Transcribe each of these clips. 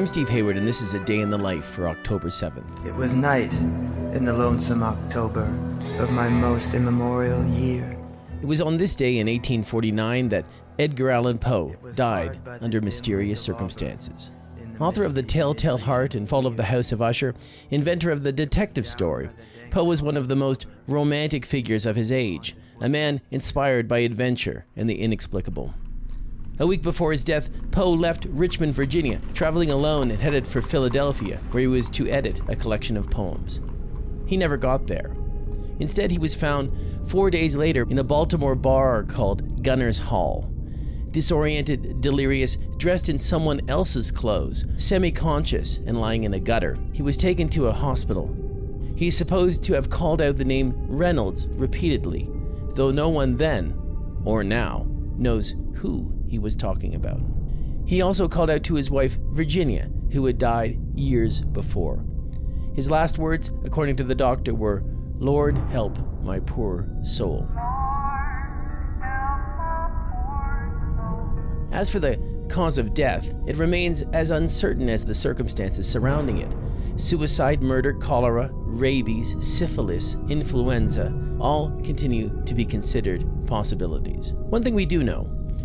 I'm Steve Hayward, and this is a day in the life for October 7th. It was night in the lonesome October of my most immemorial year. It was on this day in 1849 that Edgar Allan Poe died under mysterious circumstances. Author of The Telltale Heart and Fall of the House of Usher, inventor of the detective story, Poe was one of the most romantic figures of his age, a man inspired by adventure and the inexplicable. A week before his death, Poe left Richmond, Virginia, traveling alone and headed for Philadelphia, where he was to edit a collection of poems. He never got there. Instead, he was found four days later in a Baltimore bar called Gunner's Hall. Disoriented, delirious, dressed in someone else's clothes, semi conscious, and lying in a gutter, he was taken to a hospital. He is supposed to have called out the name Reynolds repeatedly, though no one then, or now, knows who he was talking about. He also called out to his wife, Virginia, who had died years before. His last words, according to the doctor, were, Lord, help my poor soul. As for the cause of death, it remains as uncertain as the circumstances surrounding it. Suicide, murder, cholera, rabies, syphilis, influenza all continue to be considered possibilities. One thing we do know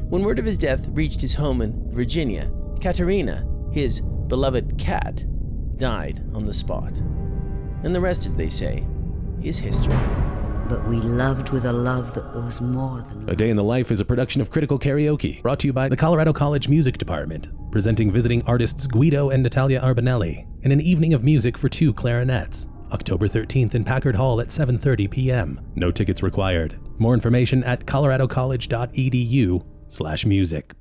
when word of his death reached his home in Virginia, Catterina, his beloved cat, died on the spot. And the rest, as they say, is history. But we loved with a love that was more than. A Day in the Life is a production of Critical Karaoke, brought to you by the Colorado College Music Department, presenting visiting artists Guido and Natalia Arbonelli in an evening of music for two clarinets. October 13th in Packard Hall at 7:30 p.m. No tickets required. More information at coloradocollege.edu slash music.